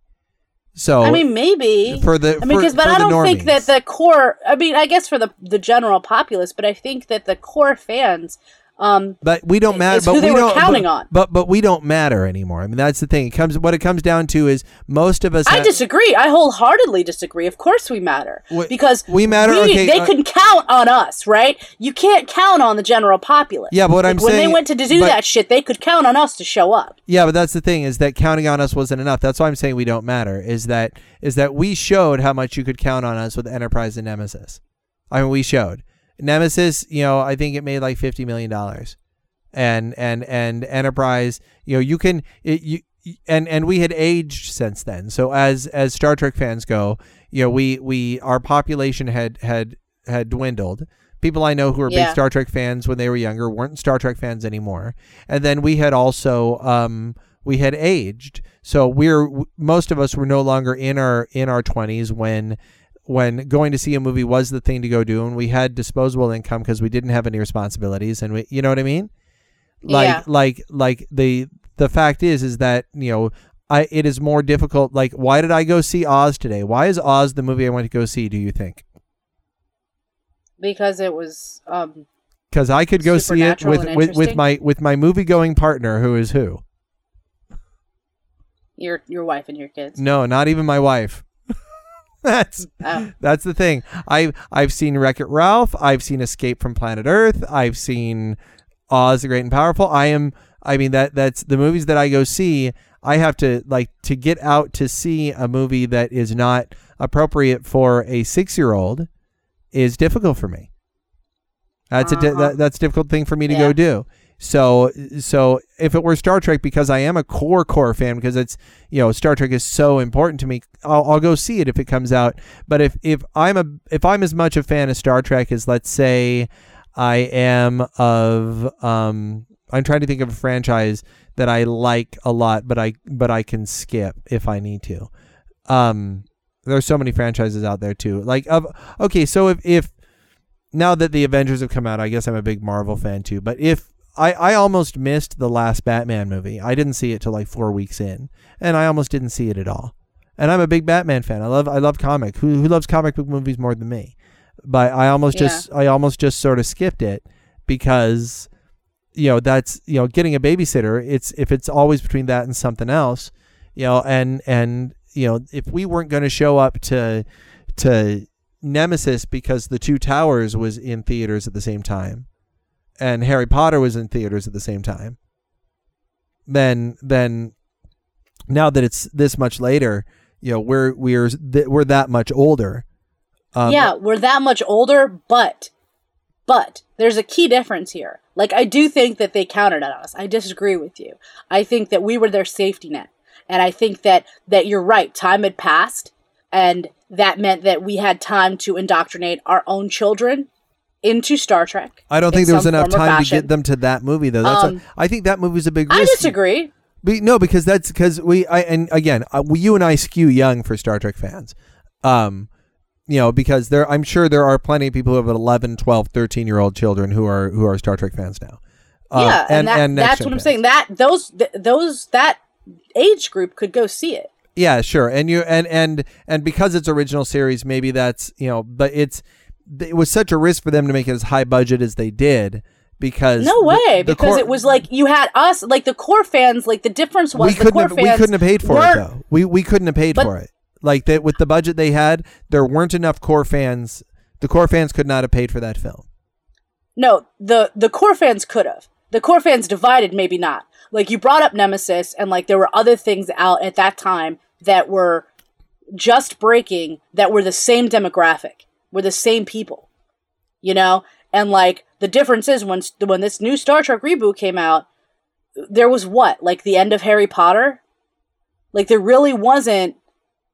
So I mean, maybe for the I mean, because but I don't think that the core. I mean, I guess for the the general populace, but I think that the core fans. Um, But we don't matter. But who they we were don't. counting but, on. But but we don't matter anymore. I mean, that's the thing. It comes. What it comes down to is most of us. I disagree. I wholeheartedly disagree. Of course, we matter Wait, because we matter? we- Okay, they uh, can count on us, right? You can't count on the general populace. Yeah, but what Like, I'm when saying- they went to do but- that shit, they could count on us to show up. Yeah, but that's the thing is that counting on us wasn't enough. That's why I'm saying we don't matter. Is that is that we showed how much you could count on us with Enterprise and Nemesis. I mean, we showed Nemesis. You know, I think it made like fifty million dollars, and and and Enterprise. You know, you can it, you and and we had aged since then. So as as Star Trek fans go, you know, we we our population had had had dwindled. People I know who are big Star Trek fans when they were younger weren't Star Trek fans anymore. And then we had also um we had aged. So we're most of us were no longer in our in our 20s when when going to see a movie was the thing to go do and we had disposable income because we didn't have any responsibilities and we you know what I mean? Like Yeah. like like the the fact is is that, you know, I it is more difficult like why did I go see Oz today? Why is Oz the movie I went to go see, do you think? because it was um because I could go see it with, with with my with my movie going partner, who is who? Your your wife and your kids. No, not even my wife. that's Oh. that's the thing. I've I've seen Wreck It Ralph. I've seen Escape from Planet Earth. I've seen Oz the Great and Powerful. I am. I mean that that's the movies that I go see. I have to like to get out to see a movie that is not appropriate for a six year old is difficult for me. That's a di- Uh-huh. that, that's a difficult thing for me to Yeah. go do. So so if it were Star Trek, because I am a core core fan, because it's you know Star Trek is so important to me, I'll, I'll go see it if it comes out. But if if I'm a if I'm as much a fan of Star Trek as let's say I am of um I'm trying to think of a franchise that I like a lot, but I but I can skip if I need to. Um, there's so many franchises out there too. Like of okay, so if if now that the Avengers have come out, I guess I'm a big Marvel fan too. But if I, I almost missed the last Batman movie. I didn't see it till like four weeks in, and I almost didn't see it at all. And I'm a big Batman fan. I love I love comic. Who who loves comic book movies more than me? But I almost Yeah. just I almost just sort of skipped it because you know that's you know getting a babysitter. It's if it's always between that and something else, you know, and and you know if we weren't going to show up to to Nemesis because the Two Towers was in theaters at the same time, and Harry Potter was in theaters at the same time. Then, then, now that it's this much later, you know, we're we're th- we're that much older. Um, yeah, we're that much older, but but there's a key difference here. Like I do think that they counted on us. I disagree with you. I think that we were their safety net. And I think that that you're right. Time had passed and that meant that we had time to indoctrinate our own children into Star Trek. I don't think there was enough time to get them to that movie though. That's Um, a, I think that movie's a big risk. I disagree. No, because that's because we I and again uh, we, you and I skew young for Star Trek fans. Um, you know, because there I'm sure there are plenty of people who have 11, 12, 13 year old children who are who are Star Trek fans now. Um, yeah, and, that, Next that's what I'm fans. saying. That those th- those that age group could go see it. Yeah, sure. And you and and and because it's original series, maybe that's you know, but it's it was such a risk for them to make it as high budget as they did because No way, the because core- it was like you had us, like the core fans. Like the difference was we couldn't core have, fans we couldn't have paid for it though. We we couldn't have paid But- for it. Like that with the budget they had, there weren't enough core fans. The core fans could not have paid for that film. No, the the core fans could have. The core fans divided, maybe not. Like you brought up Nemesis, and like there were other things out at that time that were just breaking that were the same demographic, were the same people, you know. And like the difference is when when this new Star Trek reboot came out, there was what like the end of Harry Potter. Like there really wasn't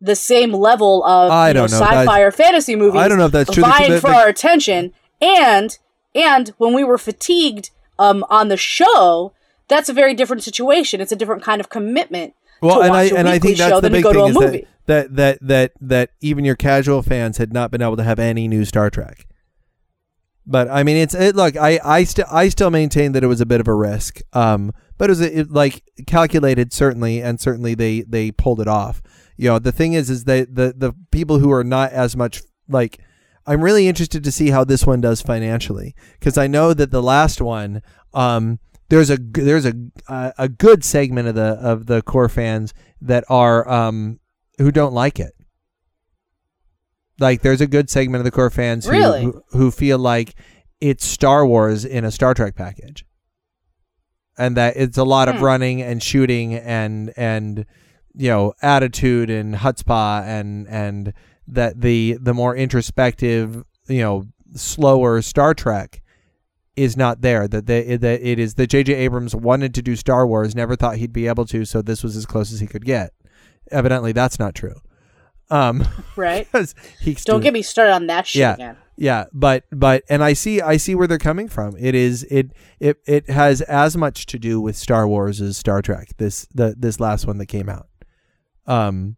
the same level of I don't know if sci-fi or fantasy movies. I don't know if that's true. Vying for our attention, and and when we were fatigued um, on the show, that's a very different situation. It's a different kind of commitment. Well, and I and I think that's the big thing is that, that that that that even your casual fans had not been able to have any new Star Trek. But I mean, it's it. Look, I I still I still maintain that it was a bit of a risk. Um, but it was it, like calculated certainly, and certainly they they pulled it off. You know, the thing is, is that the the people who are not as much like. I'm really interested to see how this one does financially because I know that the last one, um, there's a there's a a a good segment of the of the core fans that are um who don't like it. Like there's a good segment of the core fans who Really? who, who feel like it's Star Wars in a Star Trek package. And that it's a lot of Hmm. running and shooting and and you know attitude and chutzpah and and that the the more introspective you know slower Star Trek is not there. That they, that it is that J.J. Abrams wanted to do Star Wars, never thought he'd be able to, so this was as close as he could get. Evidently, that's not true. Um, right? Don't doing- get me started on that shit Yeah. again. yeah, but but and I see I see where they're coming from. It is it it it has as much to do with Star Wars as Star Trek. This the this last one that came out. Um,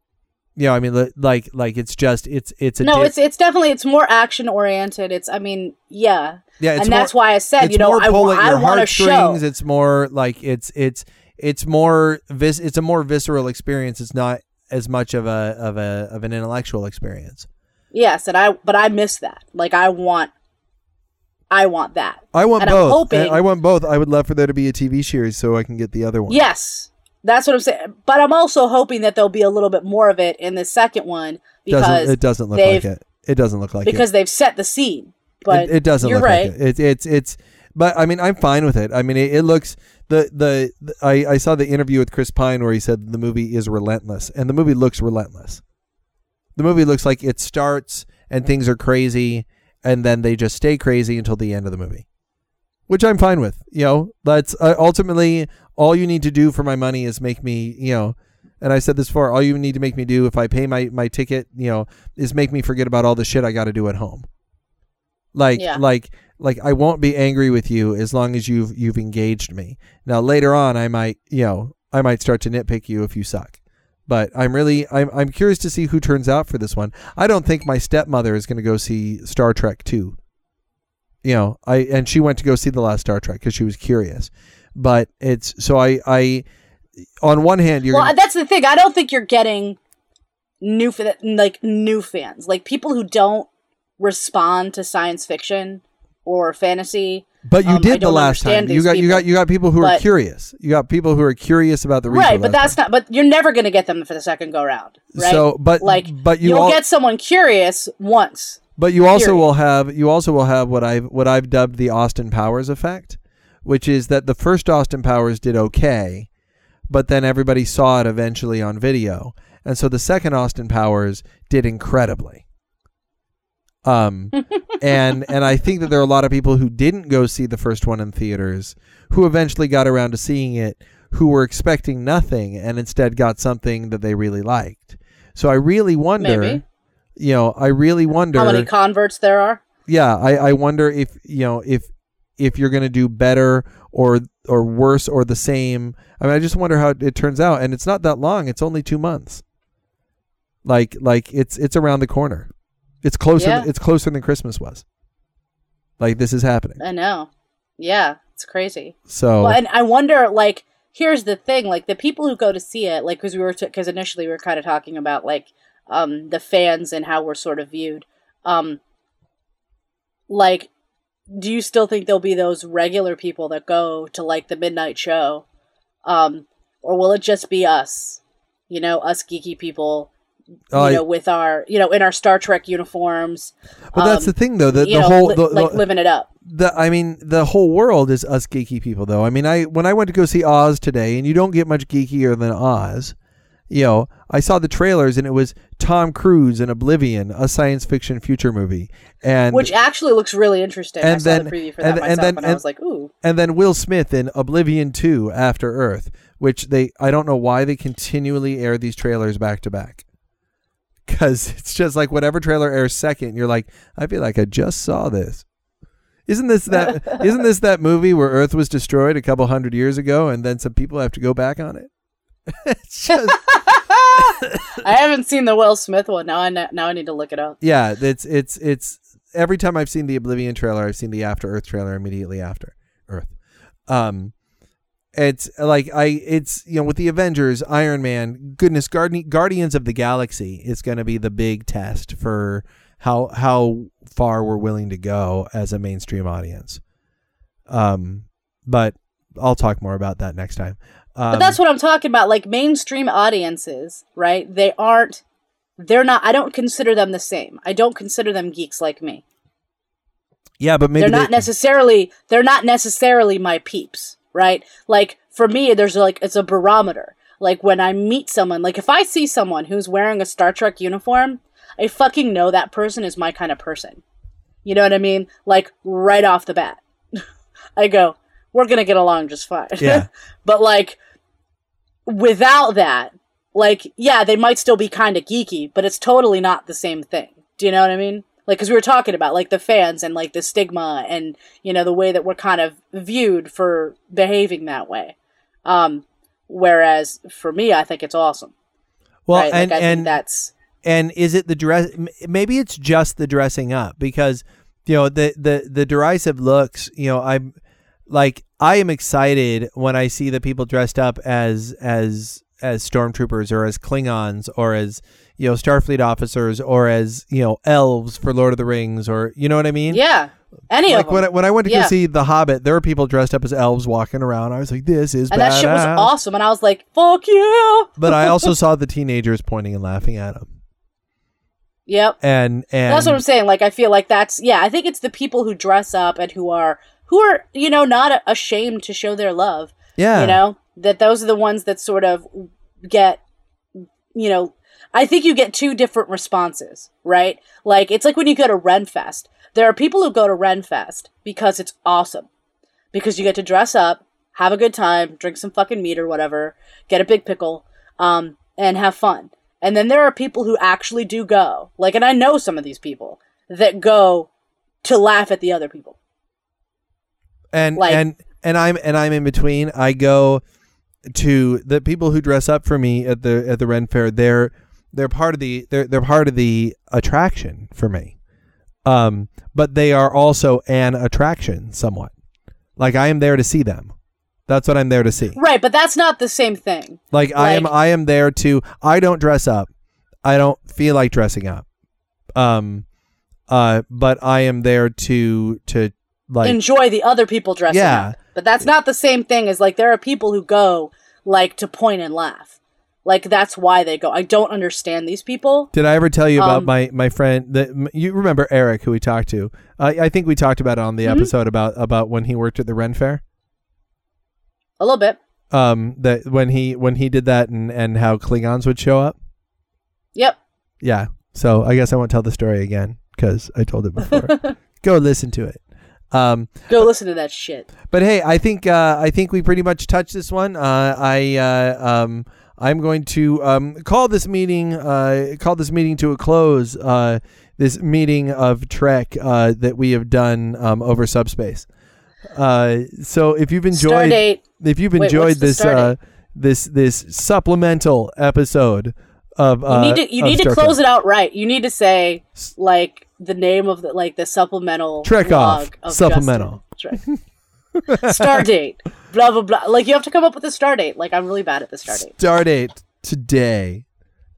you know, I mean, like like it's just it's it's a No, di- it's it's definitely it's more action oriented. It's I mean, yeah, yeah, it's and more, that's why I said, it's you know, I, I want to show. heartstrings. It's more like it's it's it's more vis- it's a more visceral experience. It's not as much of a of a of an intellectual experience. Yes, and I but I miss that. Like I want I want that. I want And both. hoping- I want both. I would love for there to be a TV series so I can get the other one. Yes, that's what I'm saying. But I'm also hoping that there'll be a little bit more of it in the second one because doesn't, it doesn't look like it. It doesn't look like it. because they've set the scene. But it, it doesn't you're look right. like it. It's it's it's. But I mean, I'm fine with it. I mean, it, it looks the, the the I I saw the interview with Chris Pine where he said the movie is relentless, and the movie looks relentless. The movie looks like it starts and things are crazy, and then they just stay crazy until the end of the movie, which I'm fine with. You know, that's uh, ultimately all you need to do for my money is make me, you know. And I said this before. All you need to make me do if I pay my, my ticket, you know, is make me forget about all the shit I got to do at home. Like Yeah. like like I won't be angry with you as long as you've you've engaged me. Now later on I might, you know, I might start to nitpick you if you suck. But I'm really I'm I'm curious to see who turns out for this one. I don't think my stepmother is going to go see Star Trek 2. You know, I and she went to go see the last Star Trek cuz she was curious. But it's so I I on one hand you're well, gonna, that's the thing. I don't think you're getting new fa- like new fans, like people who don't respond to science fiction or fantasy. but you um, did the last time. You got you got you got people who are curious. You got people who are curious about the right, but that's not. But you're never going to get them for the second go round. Right. So, but like, but you you'll all, get someone curious once. But you also Period. will have you also will have what I've what I've dubbed the Austin Powers effect, which is that the first Austin Powers did okay, but then everybody saw it eventually on video, and so the second Austin Powers did incredibly. Um, and and I think that there are a lot of people who didn't go see the first one in theaters, who eventually got around to seeing it, who were expecting nothing and instead got something that they really liked. So I really wonder, Maybe. You know, I really wonder How many converts there are? yeah I, I wonder if you know if if you're going to do better or or worse or the same i mean i just wonder how it turns out and it's not that long it's only two months like like it's it's around the corner it's closer Yeah. it's closer than christmas was like this is happening I know. Yeah, it's crazy. so Well, and I wonder, like, here's the thing: like the people who go to see it, like, because we were, because initially we were kind of talking about like um the fans and how we're sort of viewed. Um, like, do you still think there'll be those regular people that go to like the midnight show, um, or will it just be us? You know, us geeky people. Oh, you know, with our, you know, in our Star Trek uniforms. but that's um, the thing though the, the know, whole li- the, like living it up. the I mean the whole world is us geeky people though. I mean I when I went to go see Oz today and you don't get much geekier than Oz. You know, I saw the trailers and it was Tom Cruise in Oblivion, a science fiction future movie. And which actually looks really interesting. I and saw then- the preview for and- that and myself, then- and, I was like, "Ooh, and then Will Smith in Oblivion 2 After Earth, which they I don't know why they continually air these trailers back to back. Cuz it's just like whatever trailer airs second, you're like, I feel like I just saw this. Isn't this that isn't this that movie where Earth was destroyed a couple hundred years ago and then some people have to go back on it? it's just I haven't seen the Will Smith one. Now I now I need to look it up." yeah, it's it's it's every time I've seen the Oblivion trailer, I've seen the After Earth trailer immediately after Earth. Um, it's like I, it's you know with the Avengers, Iron Man, goodness, Guardi- Guardians of the Galaxy is going to be the big test for how how far we're willing to go as a mainstream audience. Um, but I'll talk more about that next time. Um, But that's what I'm talking about. Like mainstream audiences, right? They aren't. They're not. I don't consider them the same. I don't consider them geeks like me. yeah, but maybe they're not they- necessarily. They're not necessarily my peeps, right? Like for me, there's like it's a barometer. Like when I meet someone, like if I see someone who's wearing a Star Trek uniform, I fucking know that person is my kind of person. You know what I mean? Like right off the bat. I go, we're gonna get along just fine. Yeah. but like without that, like yeah, they might still be kind of geeky, but it's totally not the same thing. Do you know what I mean? Like, because we were talking about like the fans and like the stigma and you know the way that we're kind of viewed for behaving that way. Um, whereas for me, I think it's awesome. well, right? and like, I and think that's and is it the dress maybe it's just the dressing up because you know the the the derisive looks you know i'm like i am excited when i see the people dressed up as as as stormtroopers or as klingons or as you know starfleet officers or as you know elves for lord of the rings or you know what i mean yeah. Any like of them. when I, when I went to go see The Hobbit, there were people dressed up as elves walking around. I was like, "This is and that shit was awesome. And I was like, fuck you. But I also saw the teenagers pointing and laughing at him, Yep. and and That's what I'm saying. Like, I feel like that's, yeah, I think it's the people who dress up and who are, who are, you know, not ashamed to show their love. yeah, You know, that those are the ones that sort of get, you know, I think you get two different responses, right? Like, it's like when you go to Renfest. There are people who go to Renfest because it's awesome. Because you get to dress up, have a good time, drink some fucking meat or whatever, get a big pickle, um, and have fun. And then there are people who actually do go. Like, and I know some of these people that go to laugh at the other people. And like- and and I'm and I'm in between. I go to the people who dress up for me at the at the Ren Fair. They're they're part of the they're they're part of the attraction for me. Um, but they are also an attraction somewhat. Like I am there to see them. That's what I'm there to see. Right, but that's not the same thing. Like, I am I am there to I don't dress up. I don't feel like dressing up. Um uh but I am there to to like enjoy the other people dressing Yeah. up. But that's not the same thing as like there are people who go like to point and laugh. Like that's why they go. I don't understand these people. Did I ever tell you about Um, my my friend that you remember Eric who we talked to? I I think we talked about it on the Mhm. episode about about when he worked at the Ren Fair. A little bit. Um that when he when he did that and and how Klingons would show up. Yep. Yeah. So I guess I won't tell the story again cuz I told it before. Go listen to it. Um Go listen to that shit. But hey, I think uh, I think we pretty much touched this one. Uh, I uh, um, I'm going to um, call this meeting uh, call this meeting to a close. Uh, this meeting of Trek uh, that we have done um, over subspace. Uh, so if you've enjoyed Stardate. if you've enjoyed the this uh, this this supplemental episode of You uh, need to you need to close Trek. it out right. You need to say like the name of the like the supplemental Trek off. of Supplemental. Justin. That's right. star date. Blah blah blah. Like you have to come up with a star date. Like I'm really bad at the star date. Start date today.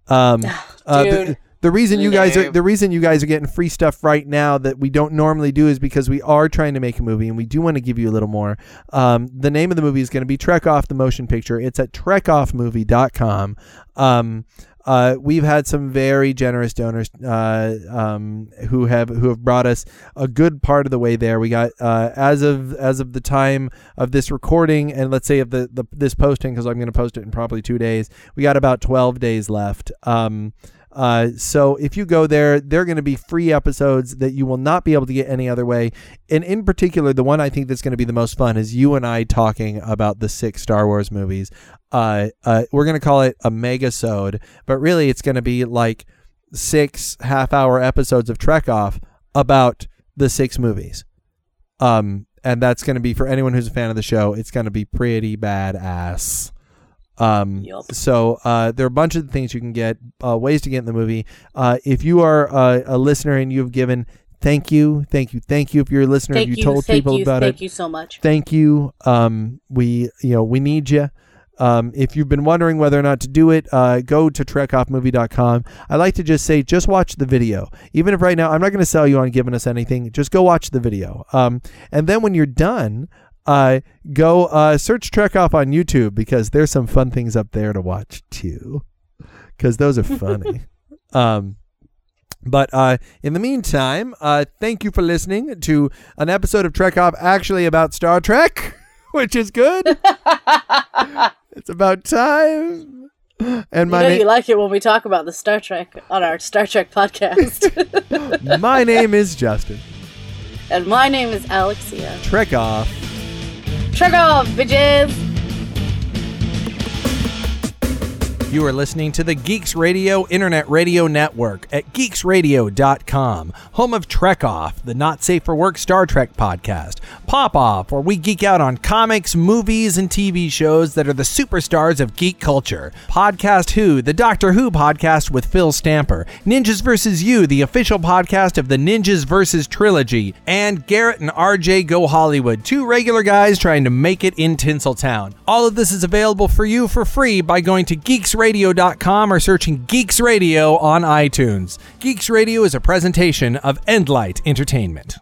Um, uh, the, Dude. the reason you guys are the reason you guys are getting free stuff right now that we don't normally do is because we are trying to make a movie and we do want to give you a little more. Um, the name of the movie is going to be Trek Off the Motion Picture. It's at trekoffmovie.com. Um, uh, we've had some very generous donors uh, um, who have who have brought us a good part of the way there. We got uh, as of as of the time of this recording, and let's say of the, the this posting because I'm going to post it in probably two days. We got about 12 days left. Um, uh, so if you go there, they're going to be free episodes that you will not be able to get any other way. And in particular, the one I think that's going to be the most fun is you and I talking about the six Star Wars movies. Uh, uh, we're going to call it a megasode, but really it's going to be like six half-hour episodes of Trek Off about the six movies. Um, and that's going to be for anyone who's a fan of the show. It's going to be pretty badass. Um, Yup. so uh, there are a bunch of things you can get, uh, ways to get in the movie. Uh, if you are uh, a listener and you've given, thank you, thank you, thank you. If you're a listener, Thank if you, you told people you, about thank it, thank you so much. thank you. Um, we, you know, we need you. Um, if you've been wondering whether or not to do it, uh, go to trekoffmovie.com. I like to just say, just watch the video. Even if right now I'm not going to sell you on giving us anything, just go watch the video. Um, and then when you're done, uh, go uh, search Trek Off on YouTube because there's some fun things up there to watch too. Because those are funny. um, but uh, in the meantime, uh, thank you for listening to an episode of Trek Off actually about Star Trek, which is good. it's about time. And You my know name you like it when we talk about the Star Trek on our Star Trek podcast. my name is Justin. and my name is Alexia. Trek Off. Trek off, bitches! You are listening to the Geeks Radio Internet Radio Network at geeksradio.com, home of Trek Off, the not safe for work Star Trek podcast, Pop Off, where we geek out on comics, movies, and TV shows that are the superstars of geek culture, Podcast Who, the Doctor Who podcast with Phil Stamper, Ninjas vs. You, the official podcast of the Ninjas vs. trilogy, and Garrett and RJ Go Hollywood, two regular guys trying to make it in Tinseltown. All of this is available for you for free by going to geeksradio.com or searching Geeks Radio on iTunes. Geeks Radio is a presentation of Endlight Entertainment.